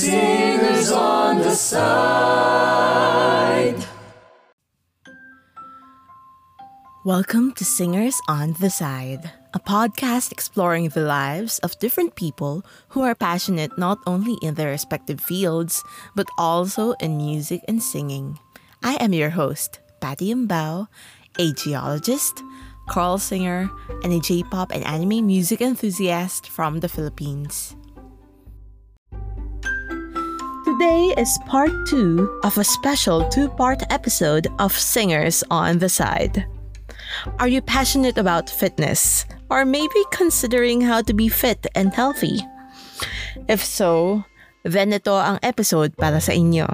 Singers on the side. Welcome to Singers on the Side, a podcast exploring the lives of different people who are passionate not only in their respective fields, but also in music and singing. I am your host, Patty Mbao, a geologist, choral singer, and a J-pop and anime music enthusiast from the Philippines. Today is part two of a special two part episode of Singers on the Side. Are you passionate about fitness? Or maybe considering how to be fit and healthy? If so, then ito ang episode para sa inyo.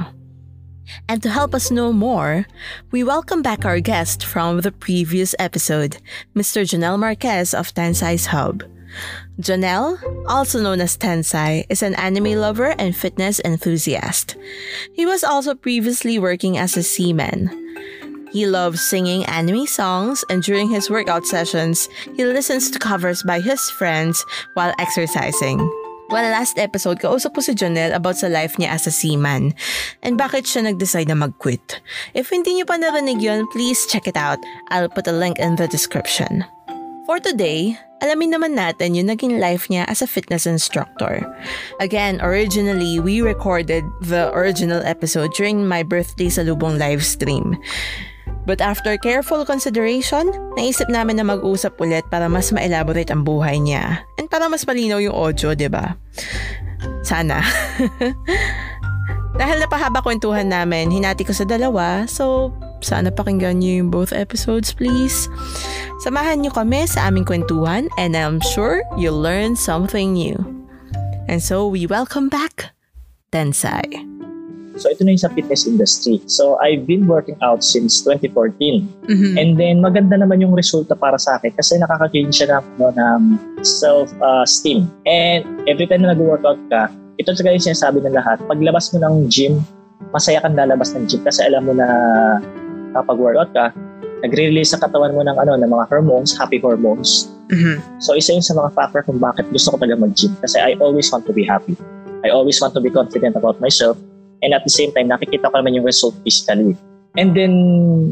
And to help us know more, we welcome back our guest from the previous episode, Mr. Janelle Marquez of Tensai's Hub. Janelle, also known as Tensai, is an anime lover and fitness enthusiast. He was also previously working as a seaman. He loves singing anime songs, and during his workout sessions, he listens to covers by his friends while exercising. Well, last episode, kausap ko si Janelle about sa life niya as a seaman and bakit siya nag-decide na mag-quit. If hindi niyo pa narinig yun, please check it out. I'll put a link in the description. For today, alamin naman natin yung naging life niya as a fitness instructor. Again, originally, we recorded the original episode during my birthday sa Lubong live stream. But after careful consideration, naisip namin na mag-usap ulit para mas ma-elaborate ang buhay niya. And para mas malinaw yung audio, di ba? Sana. Dahil napahaba kwentuhan namin, hinati ko sa dalawa, so sana pakinggan niyo yung both episodes, please. Samahan niyo kami sa aming kwentuhan and I'm sure you'll learn something new. And so we welcome back Tensai. So ito na yung sa fitness industry. So I've been working out since 2014. Mm-hmm. And then maganda naman yung resulta para sa akin kasi nakaka-gain siya ng, no, ng self-esteem. And every time na nag-workout ka, ito talaga yung sinasabi ng lahat, paglabas mo ng gym, masaya kang lalabas ng gym kasi alam mo na kapag workout ka, nagre-release sa katawan mo ng ano ng mga hormones, happy hormones. Mm-hmm. So isa yun sa mga factor kung bakit gusto ko talaga mag-gym kasi I always want to be happy. I always want to be confident about myself and at the same time nakikita ko naman yung result physically. And then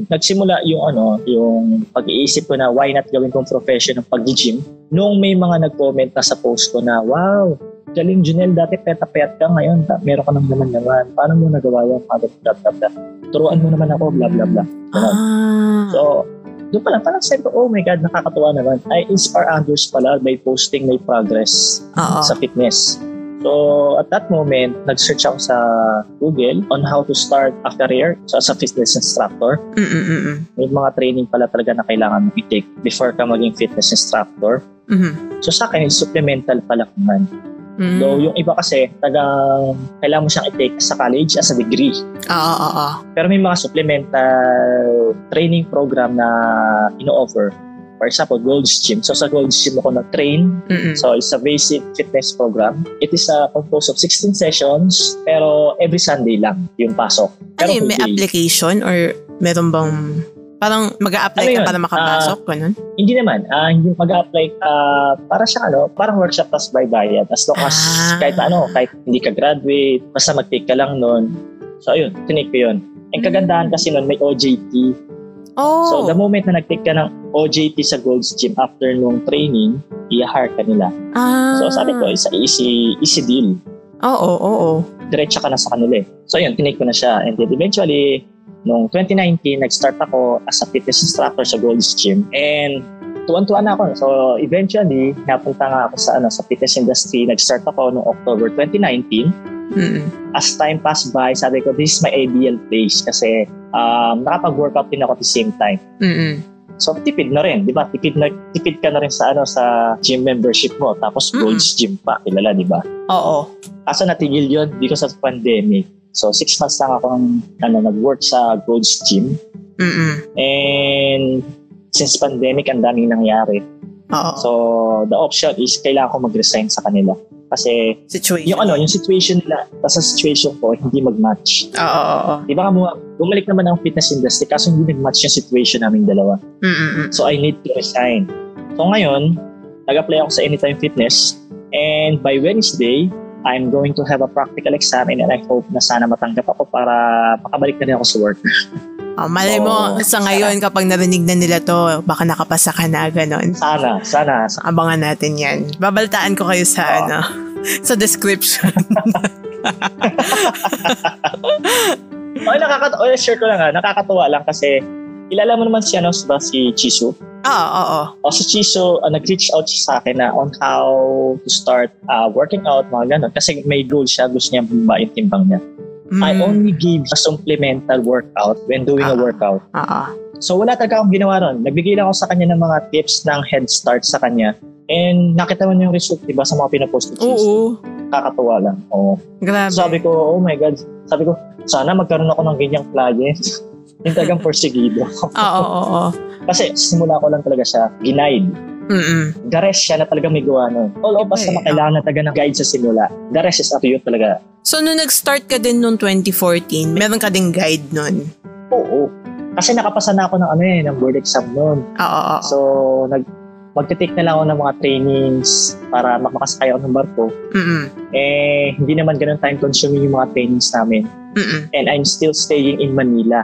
nagsimula yung ano, yung pag-iisip ko na why not gawin kong profession ng pag-gym. Noong may mga nag-comment na sa post ko na, wow, galing Junel, dati peta-pet ka ngayon, meron ka ng naman naman. Paano mo nagawa yan? Blah, blah, blah, blah. Turuan mo naman ako, blah, blah, blah. Ah. So, doon pa lang, parang sabi ko, oh my God, nakakatuwa naman. I inspire others pala by posting my progress Oo. sa fitness. So, at that moment, nag-search ako sa Google on how to start a career so, as a fitness instructor. Mm-mm-mm. May mga training pala talaga na kailangan mo i-take before ka maging fitness instructor. Mhm. So, sa akin, supplemental pala naman. Mm. Though, yung iba kasi, tagang kailangan mo siyang i-take sa college as a degree. Oo, oo, oo. Pero may mga supplemental training program na ino-offer. For example, Gold's Gym. So sa Gold's Gym ako na-train. Mm-mm. So it's a basic fitness program. It is a composed of 16 sessions pero every Sunday lang yung pasok. Ano Pero yun, may day. application or meron bang parang mag apply Ano ka para makapasok? ganun? Hindi naman. ah hindi mag-apply ah, para siya ano, parang workshop tas by bayad. As long as Ah. kahit ano, kahit hindi ka graduate, basta mag-take ka lang nun. So ayun, tinake ko yun. Ang kagandahan kasi nun, may OJT. Oh. So the moment na nag-take ka ng OJT sa Gold's Gym after nung training, i-hire ka nila. ah. So sabi ko, it's a easy, easy deal. Oo, oo, oo. Diretso ka na sa kanila eh. So yun, tinake ko na siya. And then eventually, noong 2019, nag-start ako as a fitness instructor sa Gold's Gym. And tuwan-tuwa na ako. So eventually, napunta nga ako sa, ano, sa fitness industry. Nag-start ako noong October 2019. Mm-mm. As time passed by, sabi ko, this is my ideal place kasi um, nakapag-workout din ako at the same time. Mm-mm. So tipid na rin, 'di ba? Tipid na tipid ka na rin sa ano sa gym membership mo tapos Mm. Gold's Gym pa, kilala 'di ba? Oo. Kaso natigil 'yon because of pandemic. So six months lang ako ano, nag-work sa Gold's Gym Mm-mm. and since pandemic ang daming nangyari. Oo. So the option is kailangan ko mag-resign sa kanila kasi Situation. yung ano, yung situation nila sa situation ko hindi mag-match. Oo, oo, oo. Di ba nga mo, bumalik naman ang fitness industry kaso hindi nag-match yung situation naming dalawa. Mm-mm. So I need to resign. So ngayon, nag-apply ako sa Anytime Fitness and by Wednesday, I'm going to have a practical exam and I hope na sana matanggap ako para makabalik na rin ako sa work. Oh, malay mo, Oo, sa ngayon, kapag narinig na nila to, baka nakapasa ka na, ganon. Sana, sana. sana. Abangan natin yan. Babaltaan ko kayo sa, Oo. ano, sa description. Okay, nakakatawa. Oh, share ko lang ha. Nakakatuwa lang kasi kilala mo naman si, ano, ba, si Chisu. Oo, oo. O si Chisu, uh, nag-reach out siya sa akin na on how to start uh, working out, mga ganun. Kasi may goal siya, gusto niya bumaba yung timbang niya. I Mm, only give a supplemental workout when doing a Ah. workout. Oo. So wala talaga akong ginawa ron. Nagbigay lang ako sa kanya ng mga tips ng head start sa kanya. And nakita mo yung result, di ba, sa mga pinapost Chisu. Oo. Kakatuwa lang. Oo. Grabe. Sabi ko, oh my God. Sabi ko, sana magkaroon ako ng ganyang client. Yung talagang porsigido. Oo, oo, oo. Kasi simula ko lang talaga siya, ginaid. Mm-mm. The rest siya na talaga may gawa nun. All of us Iba eh, na kailangan na talaga ng guide sa simula. The rest is up to you talaga. So, nung nag-start ka din noong 2014, meron ka ding guide nun? Oo. Kasi nakapasa na ako ng ano eh, ng board exam nun. Oo, oo. So, nag magte-take na lang ako ng mga trainings para mak- makasakay ako ng barko. Mm-mm. Eh, hindi naman ganun time consuming yung mga trainings namin. Mm-mm. And I'm still staying in Manila.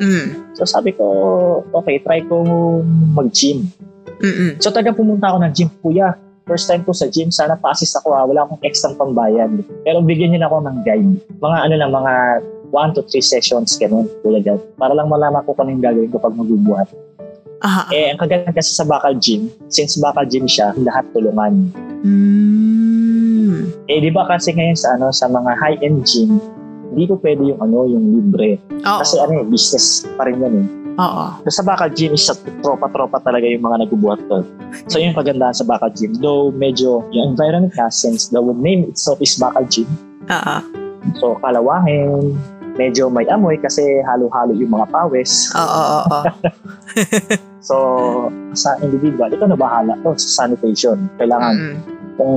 Mm. So sabi ko, okay, try ko mag-gym. Mm-mm. So talagang pumunta ako ng gym, kuya. First time ko sa gym, sana pa-assist ako ha. Wala akong extra pambayad. Pero bigyan niyo na ako ng guide. Mga ano lang, mga 1 to 3 sessions, ganun, kuya God. Para lang malaman ko kung ano yung gagawin ko pag magbubuhat. Aha. Eh, ang kaganda kasi sa Bakal Gym, since Bakal Gym siya, lahat tulungan. Mm. Eh, di ba kasi ngayon sa ano sa mga high-end gym, hindi ko pwede yung ano, yung libre. Oo. Kasi ano business pa rin yan eh. Oo. Sa Bakal Gym sa tropa-tropa talaga yung mga nagbubuhat doon. So yung kagandahan sa Bakal Gym, though medyo yung environment na since the name itself is Bakal Gym, Oo. so kalawahin, medyo may amoy kasi halo-halo yung mga pawis. Oo, oo, oo. So sa individual, ito na bahala to sa sanitation. Kailangan Mm. Kung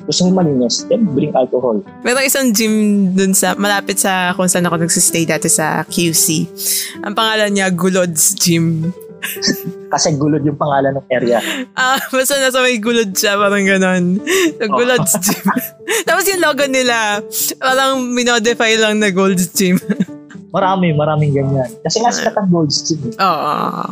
gusto mo malinis, then bring alcohol. Meron isang gym dun sa, malapit sa kung saan ako nagsistay dati sa QC. Ang pangalan niya, Gulods Gym. Kasi gulod yung pangalan ng area. Ah, basta nasa may gulod siya, parang ganon. So, Oh. Gulods Gym. Tapos yung logo nila, parang minodify lang na Gold's Gym. Marami, maraming ganyan. Kasi nga sikat ang gold gym. Oo.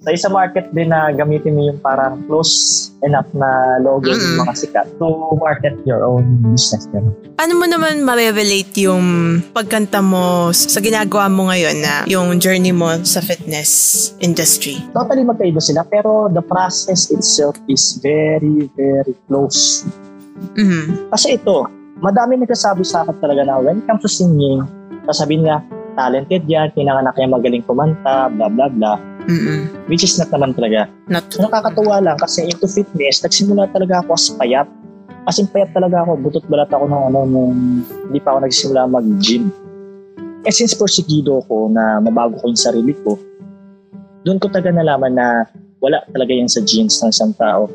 Sa isang market din na gamitin mo yung parang close enough na logo Mm-mm. ng mga sikat to market your own business. Ganun. Paano mo naman ma-relate yung pagkanta mo sa ginagawa mo ngayon na yung journey mo sa fitness industry? Totally magkaiba sila pero the process itself is very, very close. Mhm. Kasi ito, madami nagsasabi sa akin talaga na when it comes to singing, sasabihin nila, talented yan, pinanganak niya magaling kumanta, blah, blah, blah. Mhm. Which is not naman talaga. Not So, nakakatuwa lang kasi into fitness, nagsimula talaga ako as payat. As in payat talaga ako, butot balat ako nung ano, nung hindi pa ako nagsimula mag-gym. Eh since porsigido ko na mabago ko yung sarili ko, doon ko talaga nalaman na wala talaga yan sa genes ng isang tao.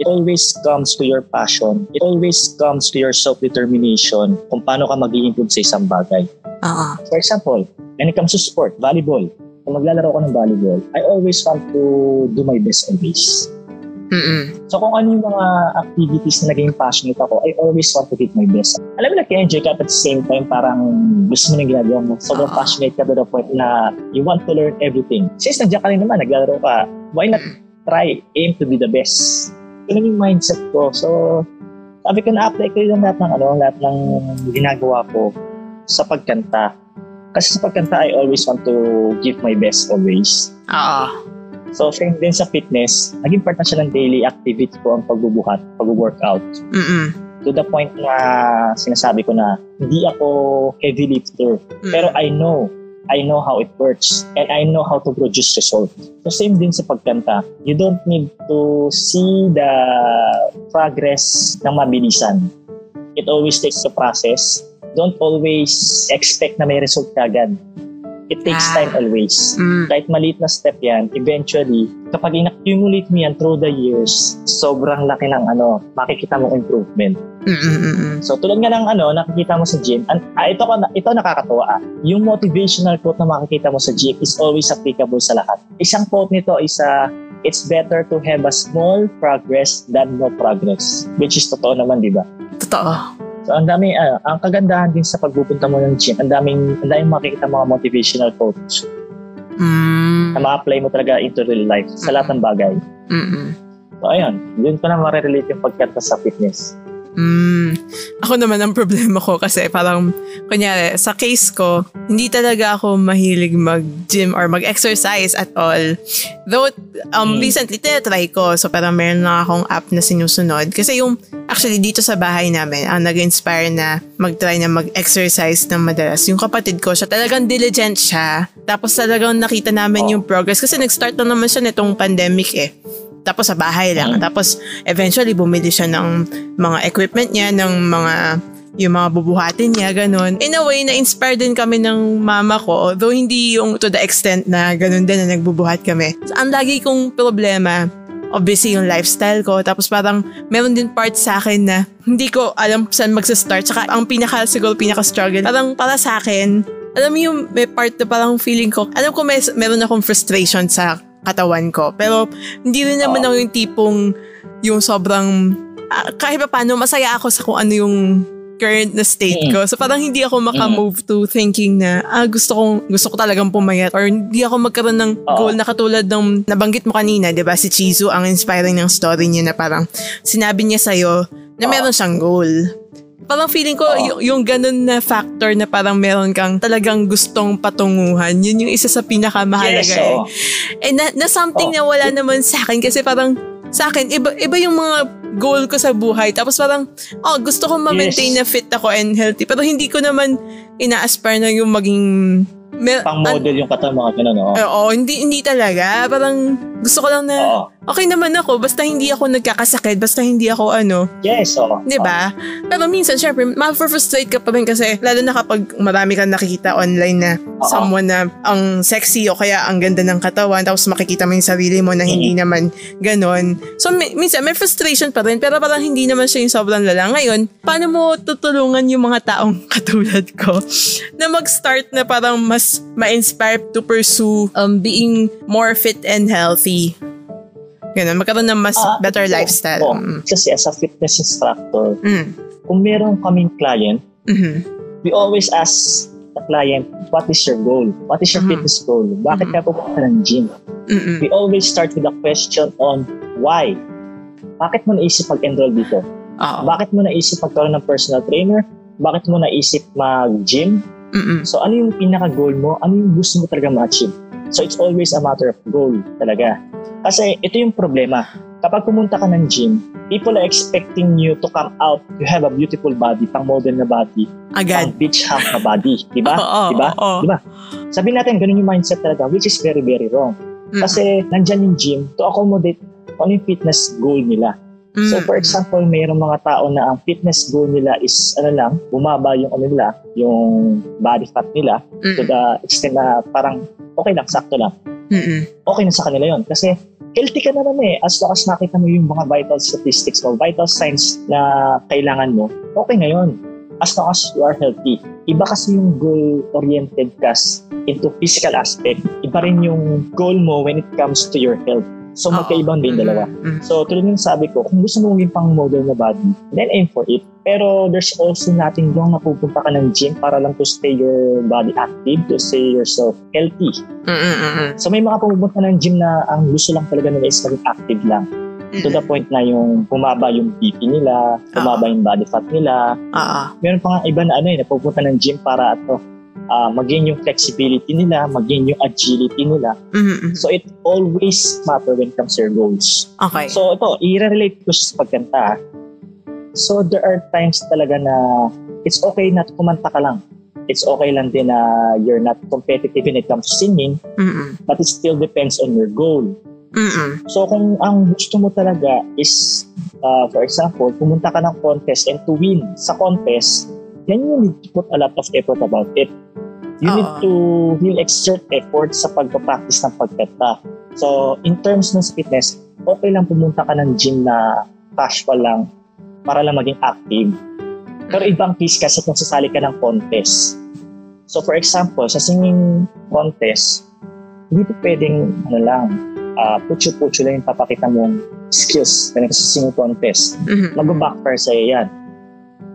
It always comes to your passion. It always comes to your self-determination kung paano ka mag improve sa isang bagay. Oo. For example, when it comes to sport, volleyball, kung maglalaro ako ng volleyball, I always want to do my best always. Mhm. So kung ano yung mga activities na naging passionate ako, I always want to give my best. Alam mo na, enjoy ka at the same time parang gusto mo na ginagawa mo. Sobrang Ah. passionate ka to the point na you want to learn everything. Since nandiyan ka rin naman, naglalaro ka, why not try, aim to be the best? Yun yung mindset ko. So, sabi ko na-apply ko yung lahat ng, ano, lahat ng ginagawa ko sa pagkanta. Kasi sa pagkanta, I always want to give my best always. Oo. So, same din sa fitness, naging part na siya ng daily activity ko ang pagbubuhat, pag-workout. Mhm. To the point na sinasabi ko na hindi ako heavy lifter. Mm. Pero I know, I know how it works and I know how to produce results. So same din sa pagkanta. You don't need to see the progress ng mabilisan. It always takes a process. Don't always expect na may result kagad. It takes Ah. time always Mm. kahit maliit na step yan, eventually, kapag in-accumulate mo yan through the years, sobrang laki ng ano, makikita mong improvement. Mhm. So tulad nga ng ano, nakikita mo sa gym, an- ah, ito, ito nakakatawa ah. Yung motivational quote na makikita mo sa gym is always applicable sa lahat. Isang quote nito is uh, it's better to have a small progress than no progress. Which is totoo naman, di ba? Totoo. So ang dami, ah, ang kagandahan din sa pagpupunta mo ng gym, ang daming, ang daming makikita mga motivational quotes Mm. na ma-apply mo talaga into real life sa lahat ng bagay. Mm-mm. So, ayun, yun ko na marirelate yung pagkanta sa fitness. Mm. Ako naman ang problema ko kasi parang, kunyari, sa case ko, hindi talaga ako mahilig mag-gym or mag-exercise at all. Though, um, Mm. recently, tinatry ko. So, parang meron na akong app na sinusunod. Kasi yung, actually, dito sa bahay namin, ang nag-inspire na mag-try na mag-exercise ng madalas. Yung kapatid ko, siya talagang diligent siya. Tapos talagang nakita namin Oh. yung progress. Kasi nag-start na naman siya nitong pandemic eh. Tapos sa bahay lang. Tapos eventually bumili siya ng mga equipment niya, ng mga yung mga bubuhatin niya, ganun. In a way, na-inspire din kami ng mama ko, though hindi yung to the extent na ganun din na nagbubuhat kami. So, ang lagi kong problema, obviously yung lifestyle ko, tapos parang meron din part sa akin na hindi ko alam saan magsa-start. Saka ang pinaka, siguro pinaka-struggle, parang para sa akin, alam mo yung may part na parang feeling ko, alam ko may, meron akong frustration sa katawan ko. Pero hindi rin naman ako yung tipong yung sobrang ah, kahit pa paano masaya ako sa kung ano yung current na state ko. So parang hindi ako makamove to thinking na ah, gusto ko gusto ko talagang pumayat or hindi ako magkaroon ng goal na katulad ng nabanggit mo kanina, 'di ba? Si Chizu ang inspiring ng story niya na parang sinabi niya sa na meron siyang goal. Parang feeling ko Oo. y- yung ganun na factor na parang meron kang talagang gustong patunguhan, yun yung isa sa pinakamahalaga Yes, eh. oo. Eh, na, na something Oh. na wala naman sa akin kasi parang sa akin, iba, iba yung mga goal ko sa buhay. Tapos parang, oh, gusto ko ma-maintain Yes. na fit ako and healthy. Pero hindi ko naman ina-aspire na yung maging... Mer- Pang model yung katawan mga ganun, oo. an- Oo, hindi, hindi talaga. Parang gusto ko lang na, Oo. okay naman ako, basta hindi ako nagkakasakit, basta hindi ako ano, Yes, oo. Di ba? Pero minsan, syempre, ma-frustrate ka pa rin kasi lalo na kapag marami kang nakikita online na Oo. someone na ang sexy o kaya ang ganda ng katawan tapos makikita mo yung sarili mo na hindi Mm-hmm. naman ganon. So, mi- minsan, may frustration pa rin pero parang hindi naman siya yung sobrang lala. Ngayon, paano mo tutulungan yung mga taong katulad ko na mag-start na parang mas ma-inspire to pursue um, being more fit and healthy? Ganon, magkaroon ng mas Ah, better oo. lifestyle. Oo. Mm. Kasi as a fitness instructor, Mm. kung meron kaming client, Mhm. we always ask the client, what is your goal? What is your Mhm. fitness goal? Bakit Mhm. ka pupunta ng gym? Mm-mm. We always start with a question on why. Bakit mo naisip mag-enroll dito? Oo. Bakit mo naisip magkaroon ng personal trainer? Bakit mo naisip mag-gym? Mm-mm. So ano yung pinaka-goal mo? Ano yung gusto mo talaga ma-achieve? So it's always a matter of goal talaga. Kasi ito yung problema. Kapag pumunta ka ng gym, people are expecting you to come out, you have a beautiful body, pang model na body, Agad. pang beach hump na body. Di ba? Oo, Di ba? oo. Di ba? Sabihin natin, ganun yung mindset talaga, which is very, very wrong. Mm. Kasi nandyan yung gym to accommodate ano yung fitness goal nila. So for example, mayroong mga tao na ang fitness goal nila is ano lang, bumaba yung ano nila, yung body fat nila Mm. to the extent na parang okay lang, sakto lang. Mm-mm. Okay na sa kanila yon Kasi healthy ka naman eh. As long as nakita mo yung mga vital statistics mo, vital signs na kailangan mo, okay na yun. As long as you are healthy. Iba kasi yung goal-oriented kas into physical aspect. Iba rin yung goal mo when it comes to your health. So Oo. magkaibang din dalawa. Mm. So, tulad ng sabi ko, kung gusto mo maging pang model na body, then aim for it. Pero there's also nothing wrong na pupunta ka ng gym para lang to stay your body active, to stay yourself healthy. Mm-mm. So, may mga pumupunta ng gym na ang gusto lang talaga nila is maging active lang. To the point na yung bumaba yung BP nila, bumaba yung body fat nila. Oo. Meron pa nga iba na ano eh, na pupunta ng gym para ato, ah maging yung flexibility nila, maging yung agility nila. Mm-mm. So, it always matter when it comes to your goals. Okay. So ito, i-relate ko siya sa pagkanta. So there are times talaga na it's okay na kumanta ka lang. It's okay lang din na you're not competitive when it comes to singing, Mm-mm. but it still depends on your goal. Mm-mm. So kung ang gusto mo talaga is, uh, for example, pumunta ka ng contest and to win sa contest, then you need to put a lot of effort about it. You need Oo. to really exert effort sa pagpapractice ng pagkanta. So, in terms ng fitness, okay lang pumunta ka ng gym na casual lang para lang maging active. Pero ibang case kasi kung sasali ka ng contest. So, for example, sa singing contest, hindi po pwedeng, ano lang, uh, putyo-putyo lang yung papakita mong skills comes to singing contest. Mhm. Mag-backfire sa'yo yan.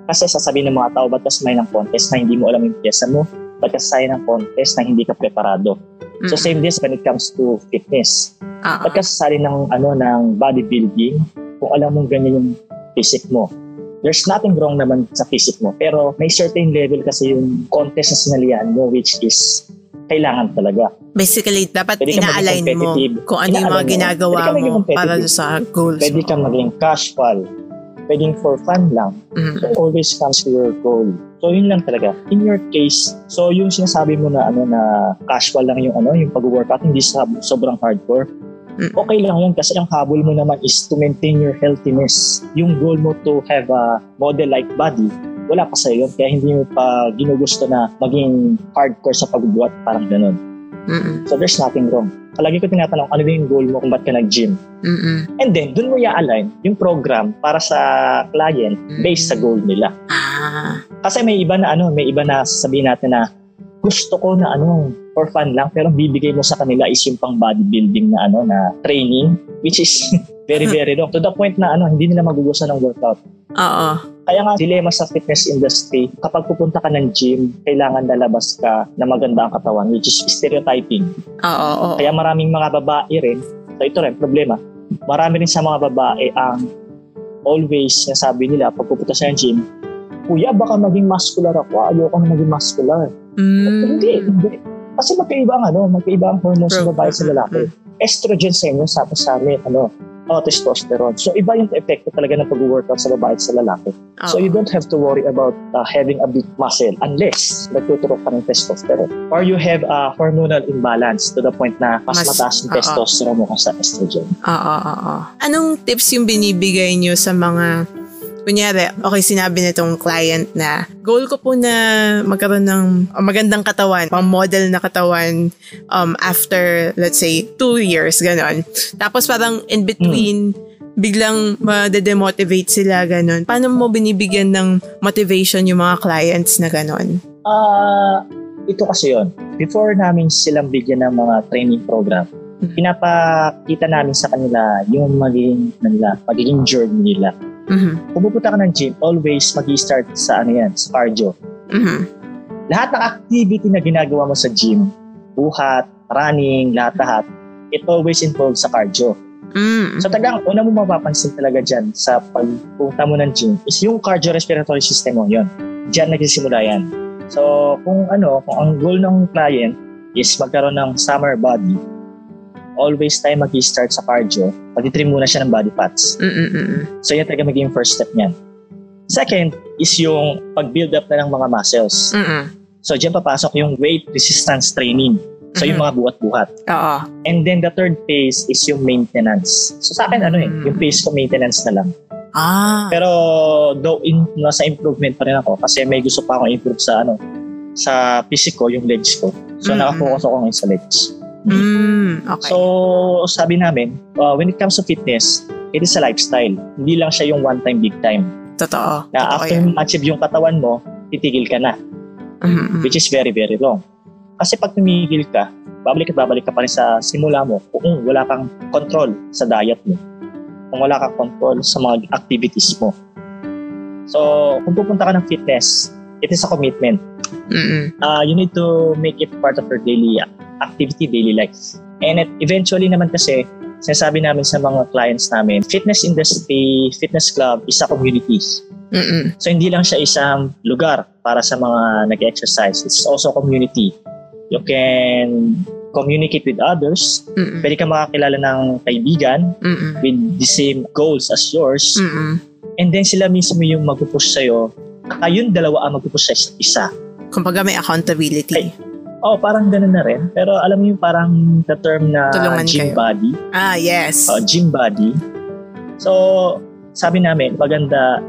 Kasi sasabihin ng mga tao, ba't ka sumay ng contest na hindi mo alam yung pyesa mo? Ba't ka sasaya ng contest na hindi ka preparado? So same this when it comes to fitness. Ah, Ba't ka sasali ng, ano, ng bodybuilding kung alam mong ganyan yung physique mo? There's nothing wrong naman sa physique mo. Pero may certain level kasi yung contest na sinalihan mo which is kailangan talaga. Basically, dapat Pwede ina-align mo kung ano yung mga mo. ginagawa Pwede maging mo para sa goals Pwede mo. ka maging casual. Pwedeng for fun lang. Mm. So, always comes to your goal. So, yun lang talaga. In your case, so yung sinasabi mo na ano na casual lang yung ano, yung pag-workout, hindi sa sobrang hardcore. Mm. Okay lang yun kasi ang habol mo naman is to maintain your healthiness. Yung goal mo to have a model-like body, wala pa sa'yo yun. Kaya hindi mo pa ginugusto na maging hardcore sa pagbubuhat, parang ganun. Mm-mm. So, there's nothing wrong. Palagi ko tinatanong, ano ba yung goal mo kung ba't ka nag-gym? Mm-mm. And then, dun mo i-align yung program para sa client based sa goal nila. Ah. Kasi may iba na ano, may iba na sasabihin natin na gusto ko na ano, for fun lang, pero bibigay mo sa kanila is yung pang bodybuilding na ano, na training, which is very, very long. To the point na ano, hindi nila magugustuhan ng workout. Oo. Kaya nga, dilema sa fitness industry, kapag pupunta ka ng gym, kailangan lalabas ka na maganda ang katawan, which is stereotyping. Oo. Oo. Kaya maraming mga babae rin, so ito rin, problema, marami rin sa mga babae ang always nasabi nila pag pupunta sa gym, Kuya, baka maging muscular ako. Ayoko na maging muscular. Mm. Hindi, hindi. Kasi magkaiba ang ano, magkaiba ang hormones sa babae sa lalaki. Estrogen sa inyo, tapos sa amin, ano, oh, testosterone. So, iba yung epekto talaga ng pag-workout sa babae at sa lalaki. So, you don't have to worry about uh, having a big muscle unless nagtuturok ka ng testosterone. Or you have a hormonal imbalance to the point na mas, Mas- mataas yung oo. testosterone mo kaysa estrogen. Oo, oo. Anong tips yung binibigay nyo sa mga Kunyari, okay, sinabi nitong client na goal ko po na magkaroon ng uh, magandang katawan, pang model na katawan um, after, let's say, two years, ganon. Tapos parang in between, biglang ma-demotivate sila, ganon. Paano mo binibigyan ng motivation yung mga clients na ganon? Ah, ito kasi yon. Before namin silang bigyan ng mga training program, Mhm. pinapakita namin sa kanila yung magiging, ano nila, magiging journey nila. Mhm. Kung pupunta ka ng gym, always mag-start sa ano yan, sa cardio. Mhm. Lahat ng activity na ginagawa mo sa gym, buhat, running, lahat-lahat, it always involves sa cardio. Mm. So tagang una mo mapapansin talaga dyan sa pagpunta mo ng gym is yung cardiorespiratory system mo yun. Diyan nagsisimula yan. So kung ano, kung ang goal ng client is magkaroon ng summer body, always tayo mag-start sa cardio, mag-trim muna siya ng body fats. Mm-mm-mm. So yan talaga magiging first step niyan. Second is yung pag-build up na ng mga muscles. Mm-mm. So diyan papasok yung weight resistance training. So yung Mhm. mga buhat-buhat. Oo. And then the third phase is yung maintenance. So sa akin ano eh, Mm. yung phase ko maintenance na lang. Ah. Pero though in nasa improvement pa rin ako kasi may gusto pa akong improve sa ano sa physique ko, yung legs ko. So Mm. nakafocus ako ngayon sa legs. Mm. Okay. So sabi namin, uh, when it comes to fitness, it is a lifestyle. Hindi lang siya yung one time big time. Totoo. Na Totoo after mo achieve yung katawan mo, titigil ka na. Mm-mm. which is very, very wrong. Kasi pag tumigil ka, babalik at babalik ka pa rin sa simula mo kung wala kang control sa diet mo. Kung wala kang control sa mga activities mo. So, kung pupunta ka ng fitness, it is a commitment. Mm-mm. Uh, you need to make it part of your daily activity, daily life. And it, eventually naman kasi, sinasabi namin sa mga clients namin, fitness industry, fitness club is a community. Mm-mm. So hindi lang siya isang lugar para sa mga nag-exercise. It's also a community. You can communicate with others. Mm-mm. Pwede ka makakilala ng kaibigan Mm-mm. with the same goals as yours. Mm-mm. And then sila mismo yung mag-push sa'yo. Kayong dalawa ang mag-push sa isa. Kumbaga may accountability. Oh, parang ganun na rin. Pero alam mo yung parang the term na Tulungan gym kayo. body. Ah, yes. uh, gym body. So, sabi namin, maganda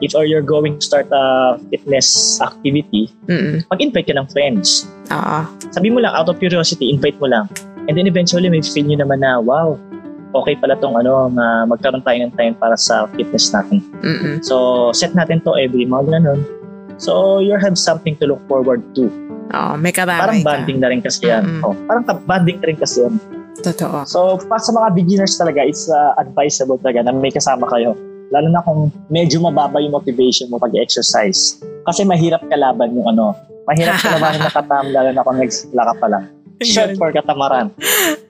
if or you're going to start a fitness activity, Mm-mm. mag-invite ka ng friends. Oo. Sabi mo lang, out of curiosity, invite mo lang. And then eventually, may feel nyo naman na, wow, okay pala tong ano, na magkaroon tayo ng time para sa fitness natin. Mm-mm. So, set natin to every month, ganun. So, you have something to look forward to. Oo, may karamay Parang ka. bonding na rin kasi yan. Mm-mm. Oh, parang ka- bonding na rin kasi yan. Totoo. So, pa sa mga beginners talaga, it's uh, advisable talaga na may kasama kayo Lalo na kung medyo mababa yung motivation mo pag-exercise. Kasi mahirap kalaban yung ano, mahirap kalaban yung katam, lalo na kung nagsimula ka pa lang. Ayun. for katamaran.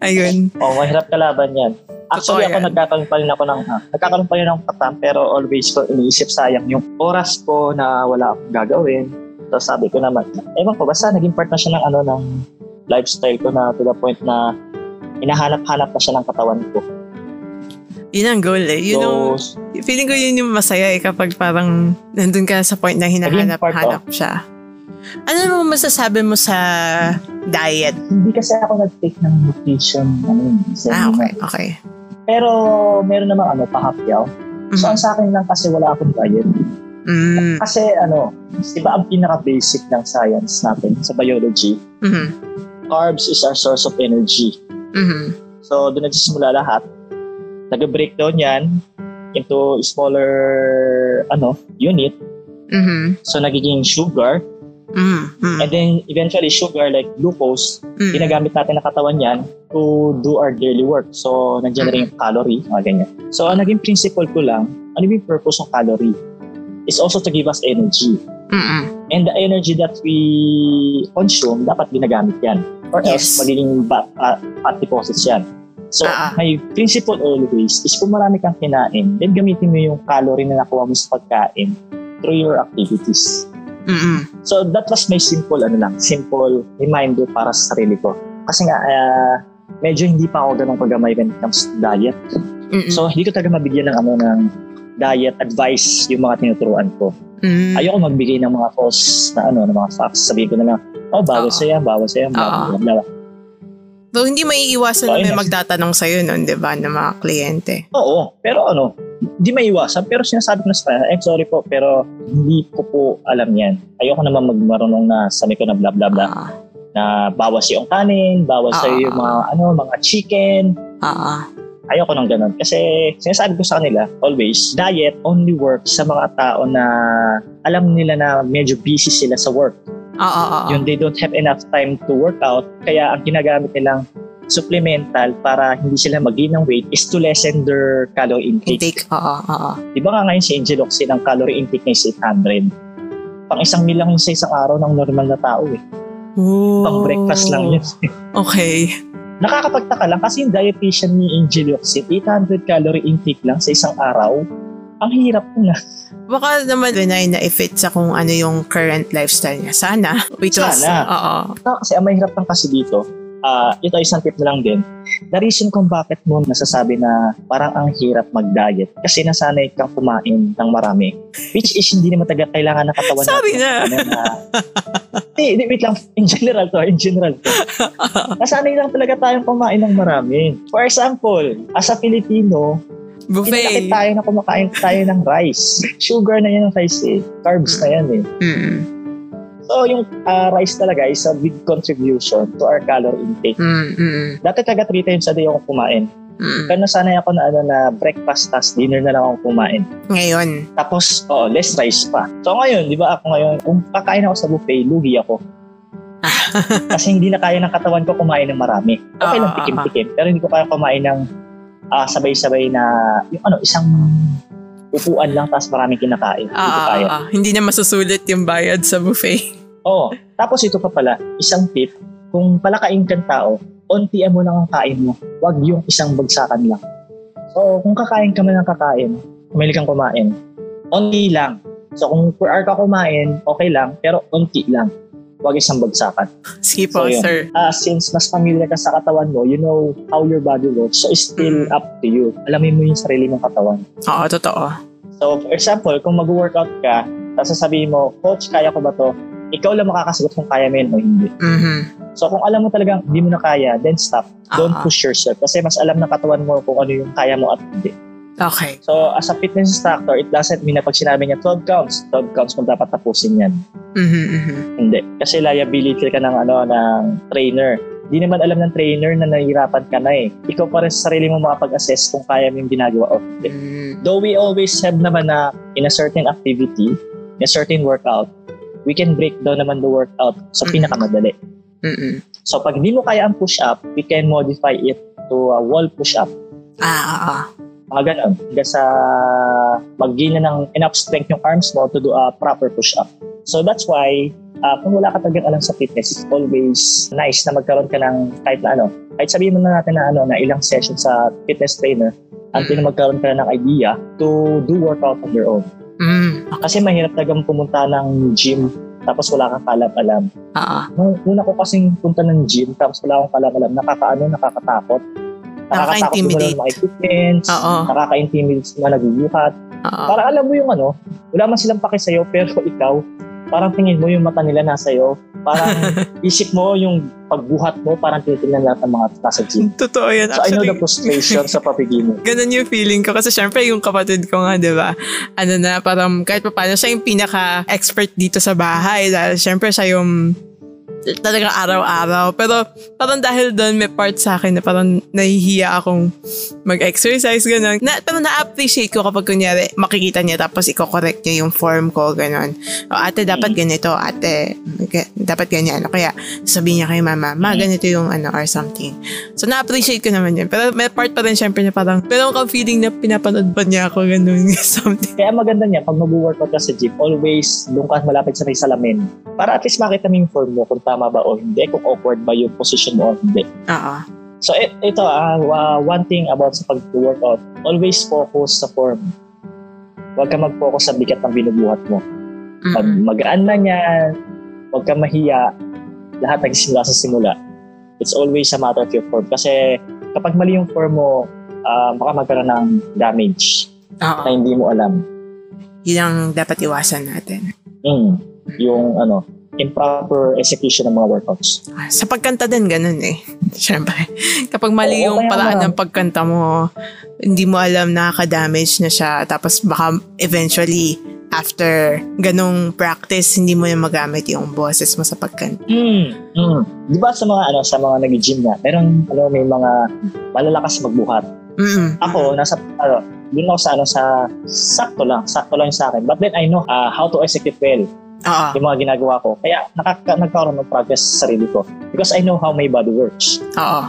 Ayun. O, mahirap kalaban yan. Actually, Totoo ako nagkakaroon ako ng, ah, nagkakaroon pa rin ng katam, pero always ko iniisip sayang yung oras ko na wala akong gagawin. So sabi ko naman, ewan ko, basta naging part na siya ng ano, ng lifestyle ko na to the point na hinahanap-hanap na siya ng katawan ko. Yun ang goal eh. Yung, so, feeling ko yun yung masaya eh kapag parang nandun ka sa point na hinahanap-hanap siya. Ano mo masasabi mo sa diet? hindi kasi ako nag-take ng nutrition. Ano, Ah, okay, okay. Pero meron namang ano, pahapyaw. So ang sa akin lang kasi wala akong diet. Mm. Kasi ano, di ba ang pinaka-basic ng science natin sa biology, Mhm. carbs is our source of energy. Mhm. So, doon nagsisimula lahat. Nag-breakdown yan into smaller ano unit. Mhm. So, nagiging sugar. Mhm. And then, eventually, sugar like glucose, Mhm. ginagamit natin na katawan yan to do our daily work. So, nandiyan na rin yung calorie, mga ganyan. So, ang naging principle ko lang, ano yung purpose ng calorie? Is also to give us energy. Mhm. And the energy that we consume, dapat ginagamit yan. Or else, Yes. magiging ba- uh, fat deposits yan. So, Ah. my principle always is kung marami kang kinain, then gamitin mo yung calorie na nakuha mo sa pagkain through your activities. Mhm. So, that was my simple, ano lang, simple reminder para sa sarili ko. Kasi nga, ah, medyo hindi pa ako ganun kagamay when it comes to diet. Mhm. So, hindi ko talaga mabigyan ng ano ng diet advice yung mga tinuturuan ko. Mhm. Ayoko magbigay ng mga false na ano, ng mga facts. Sabihin ko na lang, oh, bawal Oo. sa'yo, bawal sa'yo, blah, blah. Though hindi maiiwasan na So, may magtatanong sa'yo nun, di ba, ng mga kliyente. Oo, pero ano, hindi maiwasan. Pero sinasabi ko na sa eh, sorry po, pero hindi ko po alam yan. Ayoko naman magmarunong na sabi ko na blah, blah, blah. Ah, Na bawas yung kanin, bawas Ah. sa'yo yung mga, ano, mga chicken. ah, ah. Ayoko nang ganun. Kasi sinasabi ko sa kanila, always, diet only works sa mga tao na alam nila na medyo busy sila sa work. Ah. Yun, they don't have enough time to work out. Kaya ang ginagamit nilang supplemental para hindi sila mag-gain ng weight is to lessen their calorie intake. Intake. Oo, oo. Di ba nga ngayon si Angel Oxy, ang calorie intake niya is 800. Pang isang meal lang sa isang araw ng normal na tao eh. Pang breakfast lang yun. Okay. Nakakapagtaka lang kasi yung dietitian ni Angel Oxy, 800 calorie intake lang sa isang araw. Ang hirap na. Baka naman Renay na i-fit sa kung ano yung current lifestyle niya. Sana. Wait, Sana. Oo. No, kasi ang mahirap lang kasi dito, ah ito isang tip na lang din. The reason kung bakit mo nasasabi na parang ang hirap mag-diet kasi nasanay kang kumain ng marami. Which is hindi naman taga kailangan ng katawan Sabi natin. na. Ano na, Hindi, hindi, wait lang. In general to, in general to. Nasanay lang talaga tayong kumain ng marami. For example, as a Filipino, Buffet. pinalaki tayo na kumakain tayo ng rice. Sugar na yan ang rice eh. Carbs na yan eh. Mm. So, yung ah, rice talaga is a big contribution to our calorie intake. Mm, mm, Dati taga 3 times a day ako kumain. mm. Pero nasanay ako na ano na breakfast tas dinner na lang ako kumain. Ngayon. Tapos, oh, less rice pa. So ngayon, di ba ako ngayon, kung kakain ako sa buffet, lugi ako. Kasi hindi na kaya ng katawan ko kumain ng marami. Okay lang Ah, ah, tikim-tikim, pero hindi ko kaya kumain ng ah, sabay-sabay na, yung ano, isang upuan lang tapos maraming kinakain. Hindi ko Ah, kaya. ah, ah. Hindi na masusulit yung bayad sa buffet. Oo. Tapos ito pa pala, isang tip, kung palakain kang tao, ontian mo lang ang kain mo. Huwag yung isang bagsakan lang. So, kung kakain ka man ng kakain, kumili kang kumain, onti lang. So, kung per hour ka kumain, okay lang, pero onti lang. Huwag isang bagsakan. Sige po, So, yun. sir. Ah, since mas familiar ka sa katawan mo, you know how your body works. So, it's still Mm. up to you. Alamin mo yung sarili mong katawan. Oo, totoo. So, for example, kung mag-workout ka, tapos sasabihin mo, Coach, kaya ko ba to? Ikaw lang makakasagot kung kaya mo yun o hindi. Mhm. So kung alam mo talagang hindi mo na kaya, then stop. Don't Ah. push yourself. Kasi mas alam ng katawan mo kung ano yung kaya mo at hindi. Okay. So as a fitness instructor, it doesn't mean na pag sinabi niya 12 counts, 12 counts mo dapat tapusin yan. Mhm, mhm. Hindi. Kasi liability ka ng, ano, ng trainer. Hindi naman alam ng trainer na nahihirapan ka na eh. Ikaw pa rin sa sarili mo makapag-assess kung kaya mo yung ginagawa o hindi. Mm. Though we always have naman na in a certain activity, in a certain workout, we can break down naman the workout sa Mhm. pinakamadali. Mm-mm. So pag hindi mo kaya ang push-up, we can modify it to a wall push-up. Ah, ah, ah. Mga ganon. Hanggang sa mag-gain na ng enough strength yung arms mo to do a proper push-up. So that's why, uh, kung wala ka talagang alam sa fitness, it's always nice na magkaroon ka ng kahit na ano. Kahit sabihin mo na natin na, ano, na ilang session sa fitness trainer until magkaroon ka na ng idea to do workout on your own. Mm. Kasi mahirap talagang pumunta ng gym tapos wala kang kalam-alam. Oo. Nung una ko kasing punta ng gym tapos wala akong kalam-alam, nakakaano, nakakatakot. Nakaka-intimidate. Equipments, Oo. nakaka-intimidate mga naguguhat. Oo. Para alam mo yung ano, wala man silang pake sa'yo, pero ikaw, parang tingin mo yung mata nila nasa iyo. Parang isip mo yung pagbuhat mo, parang tinitingnan lahat ng mga nasa gym. Totoo yan. So I know Actually, the frustration sa papigilan. ganun yung feeling ko. Kasi syempre yung kapatid ko nga, di ba? Ano na, parang kahit pa paano, siya yung pinaka-expert dito sa bahay. Dahil syempre siya yung talagang araw-araw. Pero parang dahil doon may part sa akin na parang nahihiya akong mag-exercise, gano'n. Na, pero na-appreciate ko kapag kunyari makikita niya tapos i-correct niya yung form ko, gano'n. O ate, dapat ganito. Ate, ga- dapat ganyan. O kaya sabihin niya kay mama, ma, ganito yung ano or something. So na-appreciate ko naman yun. Pero may part pa rin syempre na parang, pero kang feeling na pinapanood pa niya ako, gano'n, something. Kaya maganda niya, pag mag-workout ka sa gym, always doon ka malapit sa may salamin. Para at least makita mo yung form mo kung tama ba o hindi, kung awkward ba yung position mo o hindi. Oo. So it, ito, wa- one thing about sa pag-workout, always focus sa form. Huwag ka mag-focus sa bigat ng binubuhat mo. Pag magaan na yan, huwag ka mahiya, lahat nagsimula sa simula. It's always a matter of your form. Kasi kapag mali yung form mo, ah, baka magkaroon ng damage Oo. na hindi mo alam. Yun ang dapat iwasan natin. Mm, yung ano, improper execution ng mga workouts. Sa pagkanta din, ganun eh. Siyempre. Kapag mali Oo, yung paraan ng pagkanta mo, hindi mo alam nakaka-damage na siya. Tapos baka eventually, after ganong practice, hindi mo na magamit yung boses mo sa pagkanta. Mm. Mm. Di ba sa mga ano sa mga nag-gym na, meron ano may mga malalakas magbuhat. Mm-mm. Ako nasa ano, doon ako sa ano sa sakto lang, sakto lang yung sa akin. But then I know uh, how to execute well Oo. yung mga ginagawa ko. Kaya nakaka nagkaroon ng progress sa sarili ko because I know how my body works. Oo.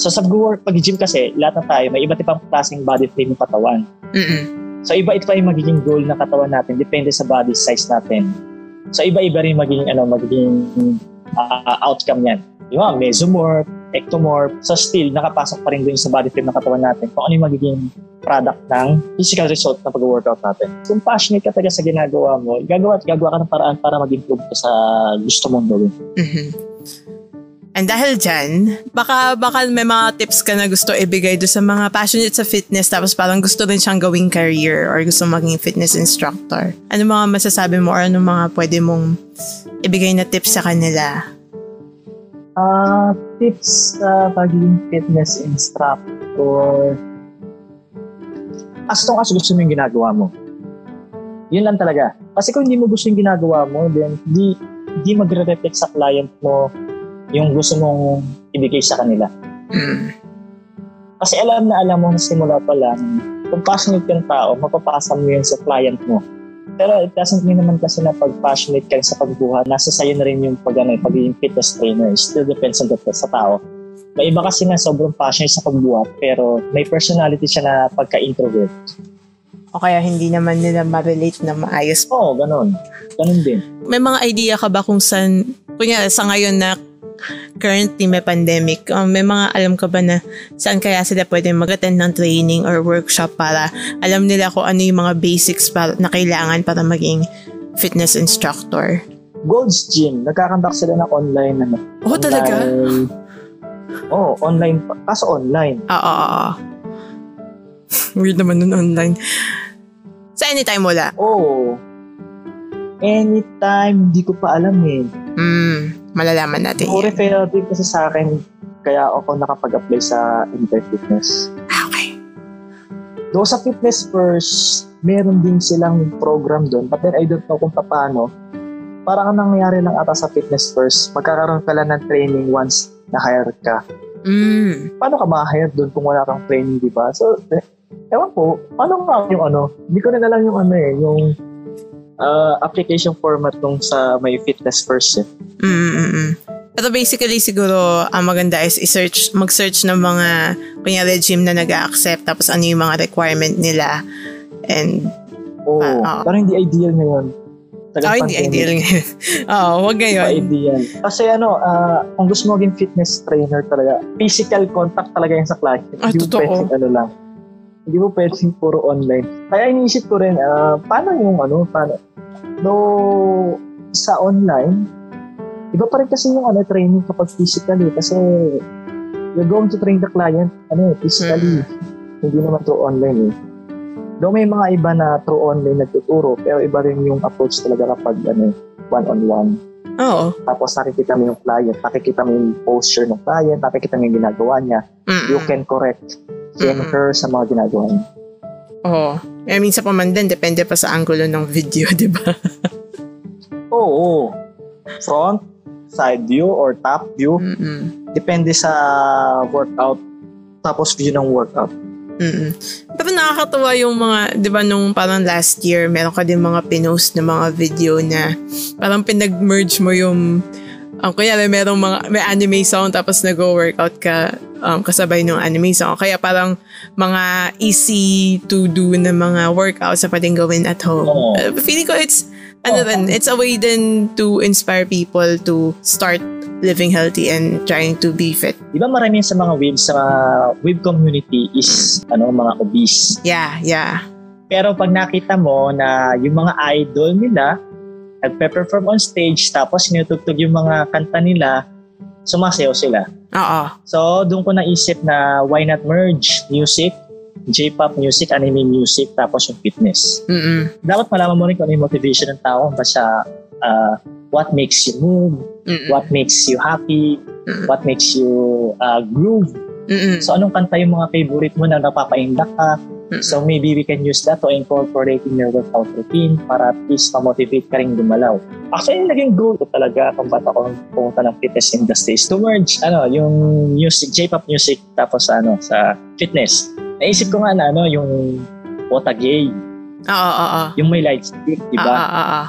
So sa work pag gym kasi, lahat na tayo may iba't ibang klaseng body frame ng katawan. Mm-mm. So iba-iba yung magiging goal ng katawan natin depende sa body size natin. So iba-iba rin magiging ano magiging ah, outcome niyan. Yung mga mesomorph, ectomorph, so still nakapasok pa rin dun sa body frame ng katawan natin kung ano yung magiging product ng physical result ng pag-workout natin. Kung passionate ka talaga sa ginagawa mo, gagawa at gagawa ka ng paraan para mag-improve ka sa gusto mong gawin. Mhm. And dahil dyan, baka, baka may mga tips ka na gusto ibigay do sa mga passionate sa fitness tapos parang gusto rin siyang gawing career or gusto maging fitness instructor. Ano mga masasabi mo or ano mga pwede mong ibigay na tips sa kanila? Ah, tips sa pagiging fitness instructor. As long as gusto mo yung ginagawa mo. Yun lang talaga. Kasi kung hindi mo gusto yung ginagawa mo, then di, di magre-reflect sa client mo yung gusto mong ibigay sa kanila. Kasi alam na alam mo na simula pa lang, kung passionate kang tao, mapapasa mo yun sa client mo. Pero it doesn't mean naman kasi na pag passionate ka sa pagbuhat, nasa sayo na rin yung pag, ano, pagiging fitness trainer. It still depends on the sa tao. May iba kasi na sobrang passionate sa pagbuhat, pero may personality siya na pagka-introvert. O kaya hindi naman nila ma-relate na maayos. Oo, ganun. Ganun din. May mga idea ka ba kung saan, kunya sa ngayon na currently may pandemic, um, may mga alam ka ba na saan kaya sila pwede mag-attend ng training or workshop para alam nila kung ano yung mga basics para, na kailangan para maging fitness instructor? Gold's Gym, nagkakandak sila ng online. Ano, Oh, talaga? online- Oo, oh, online. Kaso online. Oo, oo, oo. Weird naman nun online. Sa anytime wala. Oo. Anytime, hindi ko pa alam eh. Hmm, malalaman natin Yung yan. referral din kasi sa akin, kaya ako nakapag-apply sa Interfitness. Ah, okay. Doon sa Fitness First, meron din silang program doon. But then I don't know kung paano. Parang ang nangyayari lang ata sa Fitness First, magkakaroon ka lang ng training once na-hire ka. Hmm. Paano ka ma-hire doon kung wala kang training, di ba? So, eh, ewan po, paano nga yung ano, hindi ko rin alam yung ano eh, yung ah, application format nung sa may Fitness First eh. Mm, mm, mm. Pero basically siguro ang maganda is i-search, mag-search ng mga kunyari gym na nag-accept tapos ano yung mga requirement nila. And Oo. Ah, oo. parang hindi ideal ngayon. oh, hindi ideal ngayon. Oo, wag Hindi ngayon. ideal. Kasi ano, ah, kung gusto mo maging fitness trainer talaga, physical contact talaga yan sa client. Ah, hindi mo totoo. pwedeng ano lang. Hindi mo pwedeng puro online. Kaya iniisip ko rin, ah, paano yung ano, paano? No, sa online, iba pa rin kasi yung ano, training kapag physically. Kasi you're going to train the client, ano, physically. Hindi naman through online eh. Though may mga iba na through online nagtuturo, pero iba rin yung approach talaga kapag ano, one-on-one. Oo. Tapos nakikita mo yung client, nakikita mo yung posture ng client, nakikita mo yung ginagawa niya. Mm-mm. You can correct Mm-mm. her sa mga ginagawa niya. Oo. Eh, minsan pa man din, depende pa sa angulo ng video, di ba? Oo. Front, side view, or top view. Mm-mm. Depende sa workout. Tapos view ng workout. Mm-mm. Pero nakakatawa yung mga, di ba nung parang last year, meron ka din mga pinost na mga video na parang pinag-merge mo yung, um, kunyari merong mga, may anime song tapos nag-workout ka um, kasabay ng anime song. Kaya parang mga easy to do na mga workouts na pwedeng gawin at home. Oo. Uh, feeling ko it's, ano rin, it's a way din to inspire people to start living healthy and trying to be fit. Di ba marami sa mga waves sa wave community is ano mga obese. Yeah, yeah. Pero pag nakita mo na yung mga idol nila nagpe-perform on stage tapos sinutugtog yung mga kanta nila, sumasayaw sila. Oo. So, doon ko naisip na why not merge music, J-pop music, anime music, tapos yung fitness. Mm-mm. Dapat malaman mo rin kung ano yung motivation ng tao ba sa uh, what makes you move, Mm-mm. what makes you happy, Mm. what makes you uh, groove. Mm-mm. So, anong kanta yung mga favorite mo na napapaindak ka? Mm. So, maybe we can use that to incorporate in your workout routine para at least ma-motivate ka rin gumalaw. Actually, yung naging goal ko talaga kung ba't ako pumunta ng fitness industry is to merge ano, yung music, J-pop music tapos ano, sa fitness. Naisip ko nga na ano, yung Otagay, Oo, oo, oo. yung may light stick, di Oo, ba? oo, oo.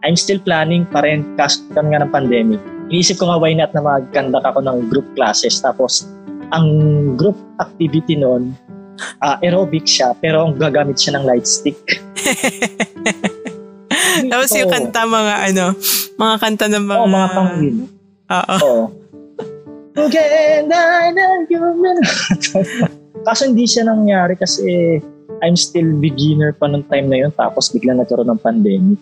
I'm still planning pa rin kasi nga ng pandemic. Iniisip ko nga why not na mag-conduct ako ng group classes tapos ang group activity noon ah, aerobic siya pero ang gagamit siya ng light stick. Tapos yung kanta mga ano, mga kanta ng mga... Oo, mga pang-win. Oo. Oo. Maganda na human. Kaso hindi siya nangyari kasi I'm still beginner pa nung time na yun tapos bigla nagkaroon ng pandemic.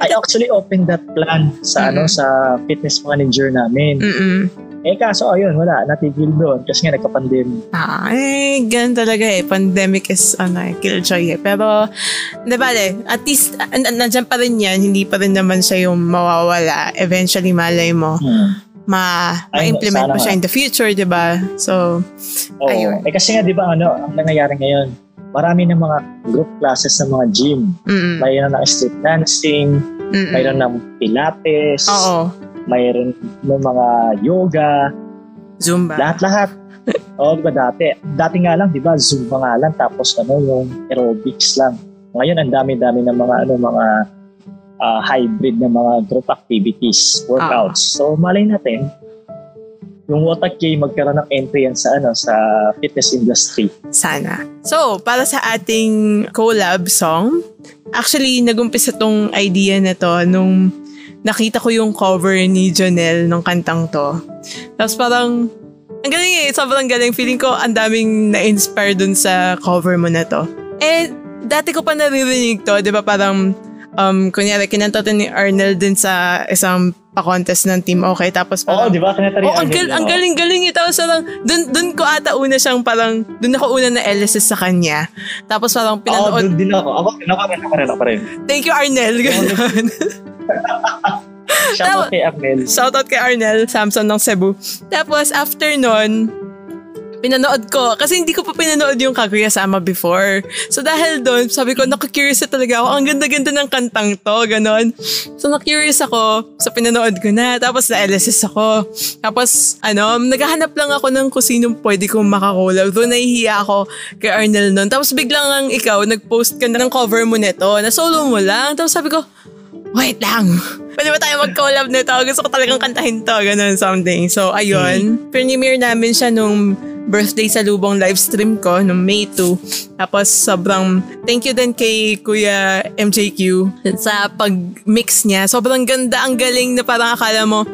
I actually opened that plan sa ano Mhm. sa fitness manager namin. Mm-mm. Eh kaso ayun, wala, natigil doon kasi nga nagka-pandemic. Ah, eh, ganun talaga eh. Pandemic is, ano eh, killjoy eh. Pero, di ba eh, at least, an- an- nandyan pa rin yan. Hindi pa rin naman siya yung mawawala. Eventually, malay mo, Hmm. ma, Ay, ma-implement mo siya in the future, di ba? So, Oo. Ayun. Eh kasi nga 'di ba ano, ang nangyayari ngayon, marami ng mga group classes sa mga gym. mm Mayroon ng street dancing, mm mayroon ng pilates, Oo. mayroon ng mga yoga, Zumba. lahat-lahat. Oo, di ba dati? Dati nga lang, di ba, Zumba nga lang, tapos ano, yung aerobics lang. Ngayon, ang dami-dami ng mga, ano, mga ah, hybrid na mga group activities, workouts. So, malay natin, yung Watak K magkaroon ng entry yan sa, ano, sa fitness industry. Sana. So, para sa ating collab song, actually, nagumpisa tong idea na to nung nakita ko yung cover ni Jonel nung kantang to. Tapos parang, ang galing eh, sobrang galing. Feeling ko ang daming na-inspire dun sa cover mo na to. Eh, dati ko pa naririnig to, di ba parang, um, kunyari, kinanta to ni Arnel din sa isang pa-contest ng Team Okay. Tapos Oo, parang, di ba? Kinatari Oh, ang, gal- ang galing-galing eh. Tapos parang, dun, dun ko ata una siyang parang, dun ako una na LSS sa kanya. Tapos parang Oo, pinanood, doon din ako. Ako, ako rin, ako rin, ako rin. thank you Arnel. Ganun. Shout out kay Arnel. Shoutout kay Arnel Samson ng Cebu. Tapos after nun, pinanood ko. Kasi hindi ko pa pinanood yung Kaguya Sama before. So dahil doon, sabi ko, naku-curious na talaga ako. Ang ganda-ganda ng kantang to, ganon. So na-curious ako. So pinanood ko na. Tapos na-LSS ako. Tapos, ano, naghahanap lang ako ng kung sinong pwede kong makakulab. Doon nahihiya ako kay Arnel noon. Tapos biglang ang ikaw, nag-post ka na ng cover mo nito. Na solo mo lang. Tapos sabi ko, wait lang. Pwede ba tayo mag-collab nito? Gusto ko talagang kantahin to. Ganun, something. So, ayun. Mm. Premiere namin siya nung birthday sa lubong live stream ko nung May 2. Tapos sobrang thank you din kay Kuya MJQ sa pag-mix niya. Sobrang ganda, ang galing na parang akala mo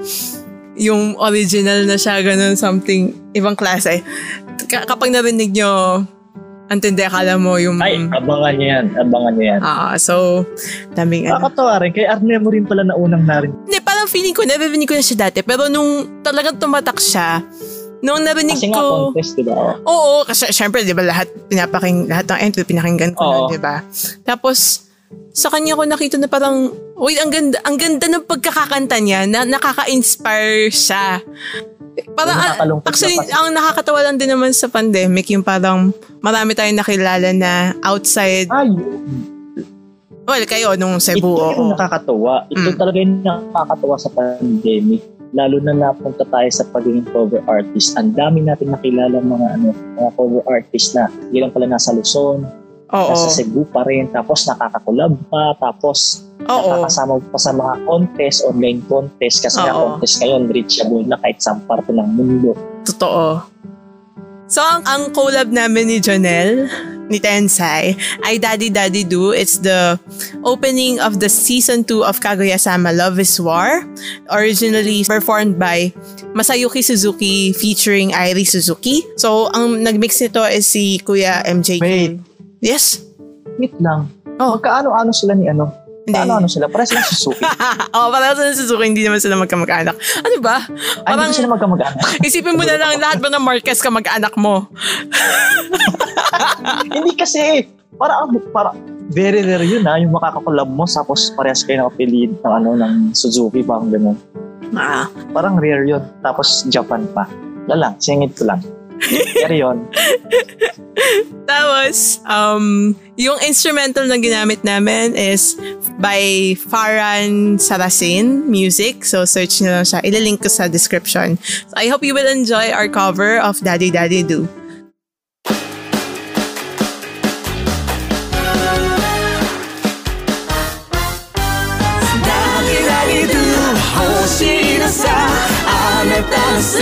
yung original na siya, ganun, something, ibang klase. K- kapag narinig nyo, antindi, akala mo yung... Ay, abangan niya yan. Abangan niya yan. Ah, so, daming... Nakakatawa rin. Kay Arne mo rin pala na unang narin. Hindi, parang feeling ko, narinig ko na siya dati. Pero nung talagang tumatak siya, Nung narinig kasi ko... Kasi nga contest, di ba? Oo, kasi syempre, di ba, lahat, pinapaking, lahat ng entry, pinakinggan ko Oo. na, di ba? Tapos, sa kanya ko nakita na parang, wait, ang ganda, ang ganda ng pagkakakanta niya, na nakaka-inspire siya. Parang, actually, ang nakakatawa lang din naman sa pandemic, yung parang marami tayong nakilala na outside. Ay, Well, kayo nung Cebu. Ito yung nakakatawa. Ito mm. talaga yung nakakatawa sa pandemic lalo na napunta tayo sa pagiging cover artist, ang dami natin nakilala mga ano, mga cover artist na hindi lang pala nasa Luzon, Oo. nasa Cebu pa rin, tapos nakakakulab pa, tapos Oo. nakakasama pa sa mga contest, online contest, kasi nga contest ngayon, reachable na kahit sa parte ng mundo. Totoo. So, ang, ang collab namin ni Jonel, ni Tensai ay Daddy Daddy Do. It's the opening of the season 2 of Kaguya-sama Love is War, originally performed by Masayuki Suzuki featuring Airi Suzuki. So, ang nagmix nito is si Kuya MJ. Wait. Yes? Wait lang. Oh. Magkaano-ano sila ni ano? Hindi. Ano, ano sila? Parang sila Suzuki. Oo, oh, parang sila Suzuki. Hindi naman sila magkamag-anak. Ano ba? Ay, hindi sila magkamag-anak. isipin mo na lang lahat ba ng Marquez ka mag-anak mo? hindi kasi. Para, para, very rare yun ha, yung makakakulab mo tapos parehas kayo ng apelid ng ano, ng Suzuki, parang gano'n. Ah. Parang rare yun. Tapos Japan pa. Wala singit ko lang. Carry on. Tapos, um, yung instrumental na ginamit namin is by Faran Sarasin Music. So, search nyo lang siya. Ilalink ko sa description. So, I hope you will enjoy our cover of Daddy Daddy Do. Daddy Daddy Do 欲しいのさあなたのす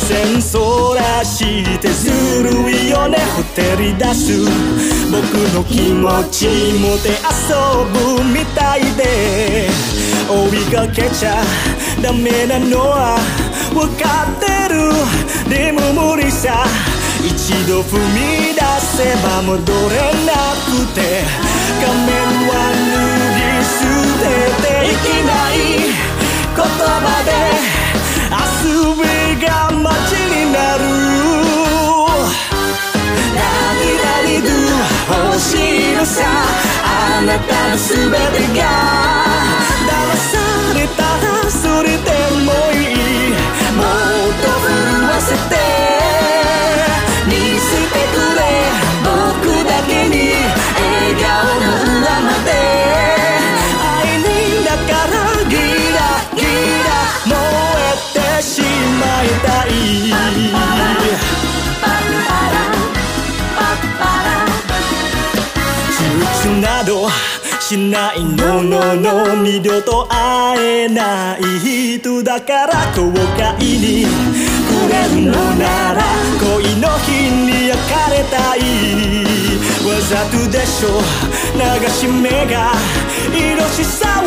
線そらしてずるいよね。ほてり出す。僕の気持ちもて遊ぶみたいで。追いかけちゃダメなのは分かってる。でも無理さ一度踏み出せば戻れなくて。仮面は脱ぎ捨てていけない。言葉でびが街になる。欲しいのさ。あなたの全てがしないののの二度と会えない人だから後悔に。くれるのなら恋の日に焼かれたいわざとでしょ。流し目が色しさを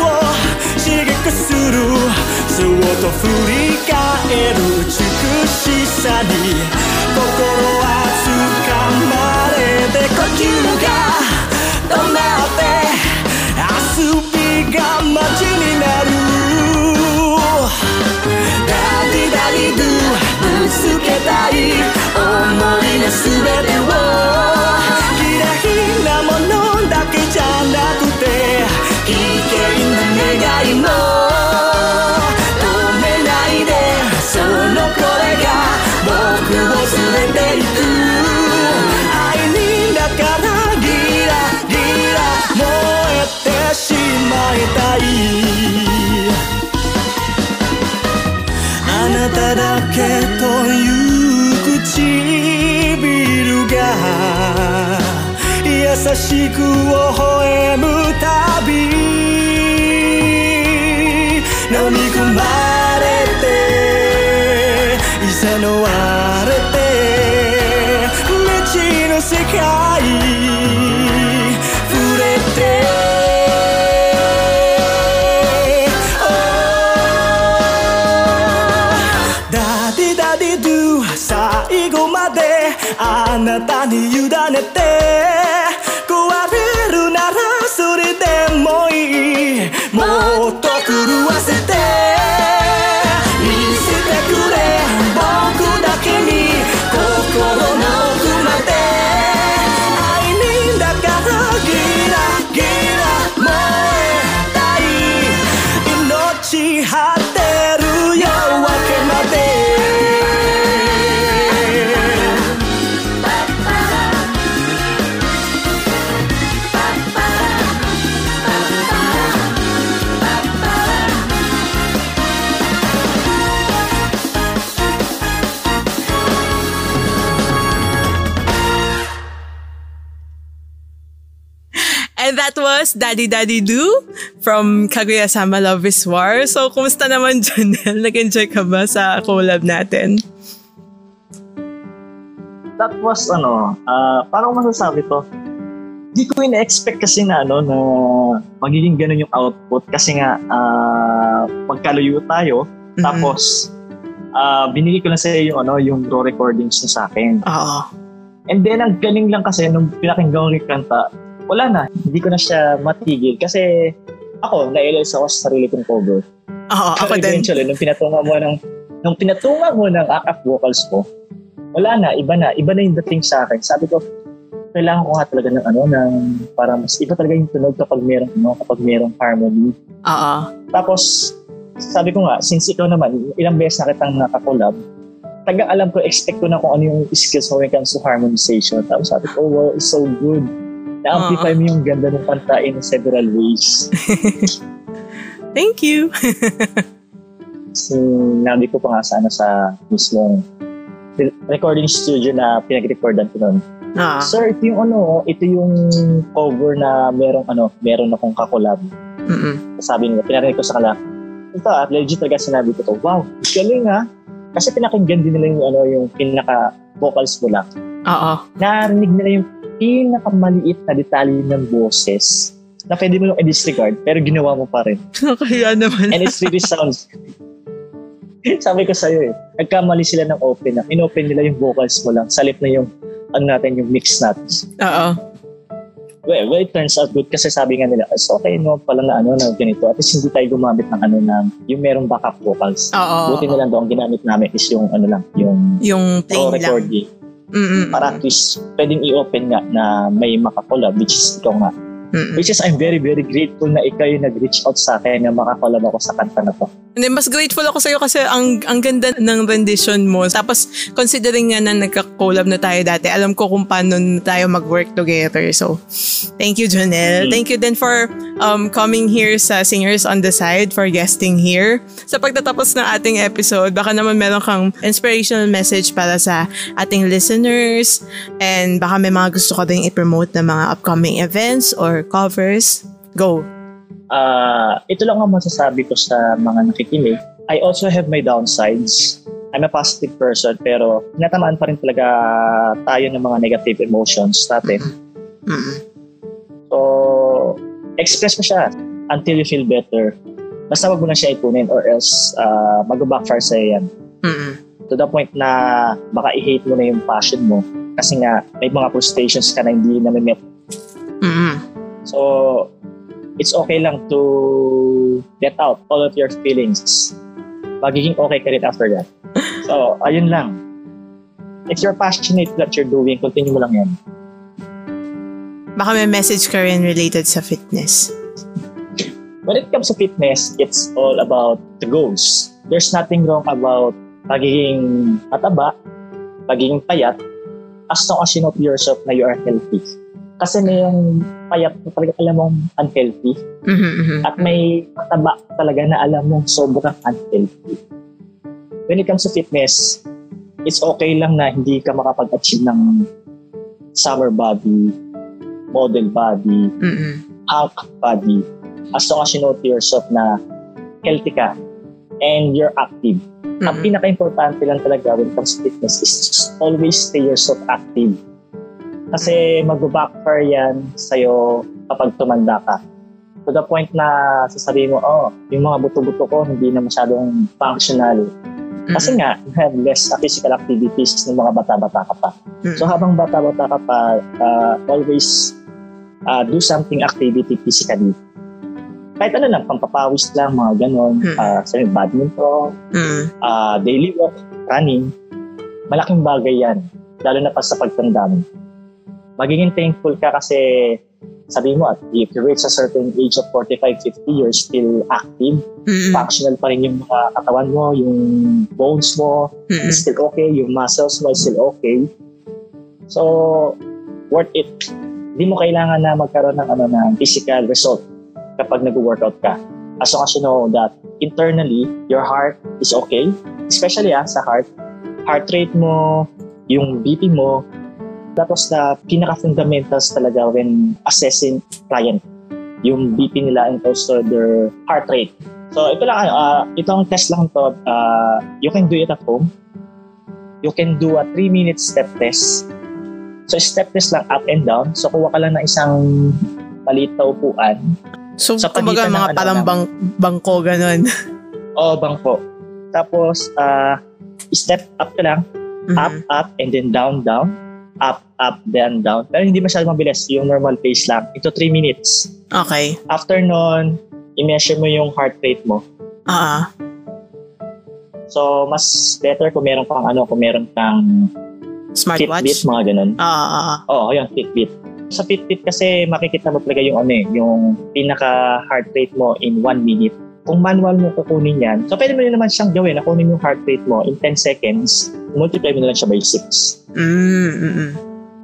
刺激する。そっと振り返る美しさに。心は掴まれて呼吸がが街になるダディダディドゥぶつけたい思いの全てを嫌いなものだけじゃなくて危険な願いも止めないでその声が僕を連れてしく微笑む Daddy Daddy Do from Kaguya-sama Love is War. So, kumusta naman, Janelle? Nag-enjoy ka ba sa collab natin? That was ano, ah parang masasabi to. Di ko ina-expect kasi na ano na magiging ganun yung output kasi nga ah magkaluyo tayo Mhm. tapos ah binigay ko lang sa yung ano yung raw recordings niya sa akin. Oo. And then ang galing lang kasi nung pinakinggan ko yung kanta, wala na, hindi ko na siya matigil kasi ako, na-realize ako sa sarili kong cover. Oo, ako Pero din. eventually, nung pinatunga mo ng nung pinatunga mo ng akap vocals mo, wala na, iba na, iba na yung dating sa akin. Sabi ko, kailangan ko nga talaga ng ano, ng para mas iba talaga yung tunog kapag merong ano, kapag merong harmony. Oo. Tapos, sabi ko nga, since ikaw naman, ilang beses na kitang nakakolab, taga alam ko, expect ko na kung ano yung skills mo when it comes to harmonization. Tapos sabi ko, oh, wow, it's so good. Na-amplify mo yung ganda ng kanta in several ways. Thank you. Sinabi ko pa nga sana sa mismong recording studio na pinag-recordan ko noon. Ah. Sir, ito yung ano, ito yung cover na merong ano, meron akong kakolab. Mm-mm. Sabi nila, pinarinig ko sa kanila, ito ah, legit talaga sinabi ko to. Wow, galing ah. Kasi pinakinggan din nila yung ano, yung pinaka vocals mo lang. Oo. Narinig nila yung pinakamaliit na detalye ng boses na pwede mo lang i-disregard pero ginawa mo pa rin. Kaya naman. And it really sounds sabi ko sa'yo eh, nagkamali sila ng open na. In-open nila yung vocals mo lang. Salip na yung, ano natin, yung mix natin. Oo. Well, well, it turns out good kasi sabi nga nila, it's okay no pala na ano na ganito. At least hindi tayo gumamit ng ano na, yung merong backup vocals. Oo. Buti na lang daw, ang ginamit namin is yung ano lang, yung Yung plain lang. recording. Mm-mm. Para at least pwedeng i-open nga na may makakolab, which is ikaw nga. Mm-mm. Which is I'm very, very grateful na ikaw yung nag-reach out sa akin na makakolab ako sa kanta na to. Hindi, mas grateful ako sa'yo kasi ang, ang ganda ng rendition mo. Tapos, considering nga na nagka-collab na tayo dati, alam ko kung paano na tayo mag-work together. So, thank you, Jonel. Mm. Thank you din for um, coming here sa Singers on the Side, for guesting here. Sa pagtatapos ng ating episode, baka naman meron kang inspirational message para sa ating listeners and baka may mga gusto ka din i-promote na mga upcoming events or covers. Go! Ah, ito lang ang masasabi ko sa mga nakikinig. I also have my downsides. I'm a positive person pero natamaan pa rin talaga tayo ng mga negative emotions natin. Mm-mm. So, express mo siya until you feel better. Basta wag mo na siya ipunin or else uh, mag-backfire sa'yo yan. Mm-mm. To the point na baka i-hate mo na yung passion mo kasi nga may mga frustrations ka na hindi na met Mm-mm. So, it's okay lang to let out all of your feelings. Magiging okay ka rin after that. So, ayun lang. If you're passionate that you're doing, continue mo lang yan. Baka may message ka rin related sa fitness. When it comes to fitness, it's all about the goals. There's nothing wrong about pagiging mataba, pagiging payat, as long as you know to yourself na you are healthy. Kasi may yung payat na talaga alam mong unhealthy Mhm, mhm. at may mataba talaga na alam mong sobrang unhealthy. When it comes to fitness, it's okay lang na hindi ka makapag-achieve ng summer body model body, Mm-mm. hunk body, as long as you know to yourself na healthy ka and you're active. Ang Mm-mm. pinaka-importante lang talaga when it comes to fitness is always stay yourself active. Kasi mag-backfire yan sa'yo kapag tumanda ka. To the point na sasabihin mo, oh, yung mga buto-buto ko hindi na masyadong functional. Kasi nga, you have less physical activities ng mga bata-bata ka pa. Mm. So habang bata-bata ka pa, uh, always uh, do something activity physically. Kahit ano lang, pampapawis lang, mga ganon. Mm. Uh, sabi, badminton, Mm. uh, daily walk, running. Malaking bagay yan. Lalo na pa sa pagtanda mo. Magiging thankful ka kasi sabi mo, at if you reach a certain age of 45, 50, you're still active. Mm-mm. Functional pa rin yung mga katawan mo, yung bones mo, Mm-mm. is still okay, yung muscles mo is still okay. So, worth it. Hindi mo kailangan na magkaroon ng ano ng physical result kapag nag-workout ka. As long as you know that internally, your heart is okay. Especially ah, sa heart. Heart rate mo, yung BP mo, tapos na pinaka-fundamentals talaga when assessing client. Yung BP nila and also their heart rate. So ito lang, uh, itong test lang to, uh, you can do it at home. You can do a 3-minute step test. So step test lang up and down. So kuha ka lang ng isang maliit na upuan. So, Sa kumbaga ng mga ano parang bang, bangko ganun. O bangko. Tapos, uh, step up ka lang. Up, Mhm. up, and then down, down. Up, up, then down. Pero hindi masyadong mabilis. Yung normal pace lang. Ito 3 minutes. Okay. After nun, i-measure mo yung heart rate mo. Ah. So, mas better kung meron kang ano, kung meron kang Fitbit, Smartwatch? mga ganun. Ah, ah, ah. Oo, yun, Fitbit. Sa Fitbit kasi makikita mo talaga yung ano eh, yung pinaka heart rate mo in 1 minute. Kung manual mo kukunin yan, so pwede mo rin naman siyang gawin, na kunin yung heart rate mo in 10 seconds, multiply mo na lang siya by 6. Mm, mm, mm.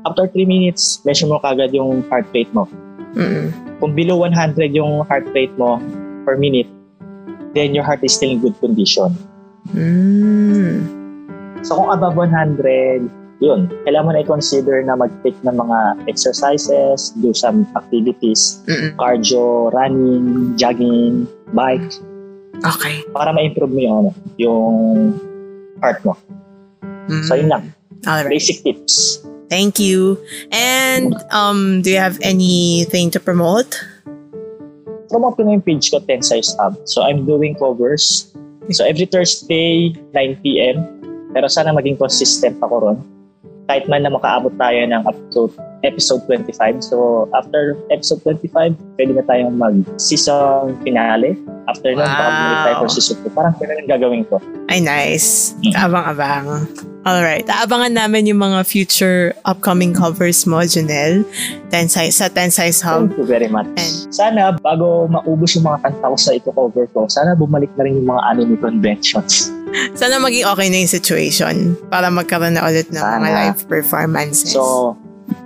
After 3 minutes, measure mo kagad yung heart rate mo. Mm, Kung below 100 yung heart rate mo per minute, then your heart is still in good condition. mm. So kung above 100, yun, kailangan mo na i-consider na mag-take ng mga exercises, do some activities, Mm, cardio, running, jogging, bike, Okay. para ma-improve mo yung, ano, yung heart mo. Mm. So yun lang, Alright. basic tips. Thank you. And um, do you have anything to promote? Promote ko na yung page ko, Tensai's Hub. So I'm doing covers. So every Thursday, 9pm. Pero sana maging consistent ako ron. Kahit man na makaabot tayo ng up to episode 25. So after episode 25, pwede na tayong mag-season finale. After nun, baka Wow. bumalik tayo for season 2. Parang ganun ang gagawin ko. Ay, nice. Mm. Abang-abang. Alright. Aabangan namin yung mga future upcoming covers mo, Janelle. Tensai, sa Tensai's Hub. Thank you very much. And- Sana, bago maubos yung mga kanta ko sa ito cover ko, sana bumalik na rin yung mga anime conventions. Sana maging okay na yung situation para magkaroon na ulit ng mga live performances. So,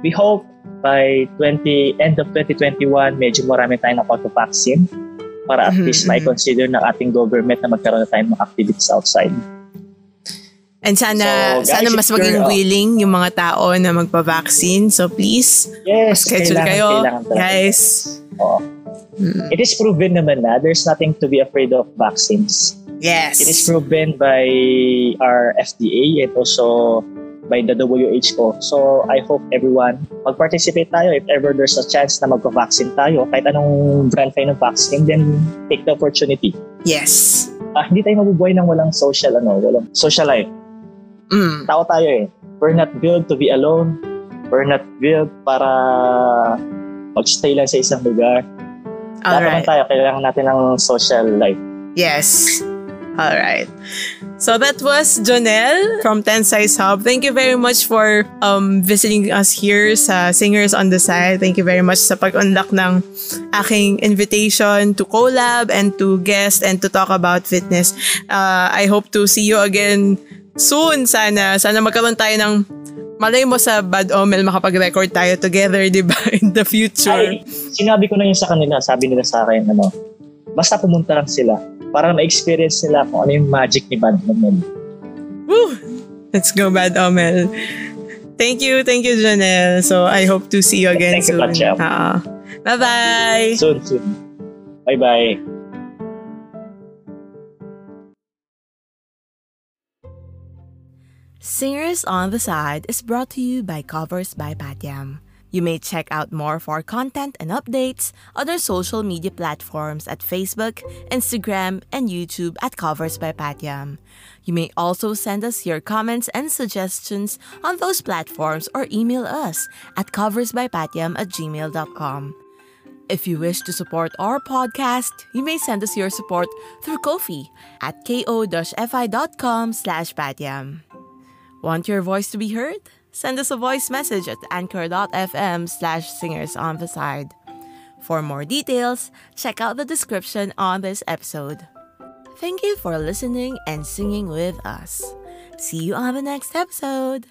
we hope by 20 end of 2021, medyo marami tayong napag-vaccine para at Mhm, least mhm. may consider ng ating government na magkaroon na tayong mga activities outside. And sana, So, guys, sana mas maging uh, willing yung mga tao na magpa-vaccine. So please, Yes, schedule kailangan, kayo. kailangan. Guys. Oo. Mm, It is proven naman na there's nothing to be afraid of vaccines. Yes. It is proven by our FDA and also by the WHO. So I hope everyone mag-participate tayo if ever there's a chance na magpa-vaccine tayo. Kahit anong brand kayo ng vaccine, then take the opportunity. Yes. Ah, hindi tayo mabubuhay ng walang social, ano, walang social life. Mm. Tao tayo eh. We're not built to be alone. We're not built para magstay lang sa isang lugar. Lahat naman Alright. tayo, kailangan natin ng social life. Yes. All right. So that was Jonelle from Tensai's Hub. Thank you very much for um, visiting us here sa Singers on the Side. Thank you very much sa pag-unlock ng aking invitation to collab and to guest and to talk about fitness. Uh, I hope to see you again soon sana. Sana magkaroon tayo ng malay mo sa Bad Omel makapag-record tayo together, di ba? In the future. Ay, sinabi ko na yun sa kanila, sabi nila sa akin, ano, basta pumunta lang sila para ma-experience nila kung ano yung magic ni Bad Omel. Woo! Let's go, Bad Omel. Thank you, thank you, Janelle. So I hope to see you again Thank you, soon. Pacham. Ah. Bye-bye. Soon, soon. Bye-bye. Singers on the Side is brought to you by Covers by Patyam. You may check out more of our content and updates on our social media platforms at Facebook, Instagram, and YouTube at Covers by Patyam. You may also send us your comments and suggestions on those platforms or email us at coversbypatyam at gmail.com. If you wish to support our podcast, you may send us your support through Kofi at ko-fi.com slash patyam. Want your voice to be heard? Send us a voice message at anchor.fm slash singers on the side. For more details, check out the description on this episode. Thank you for listening and singing with us. See you on the next episode.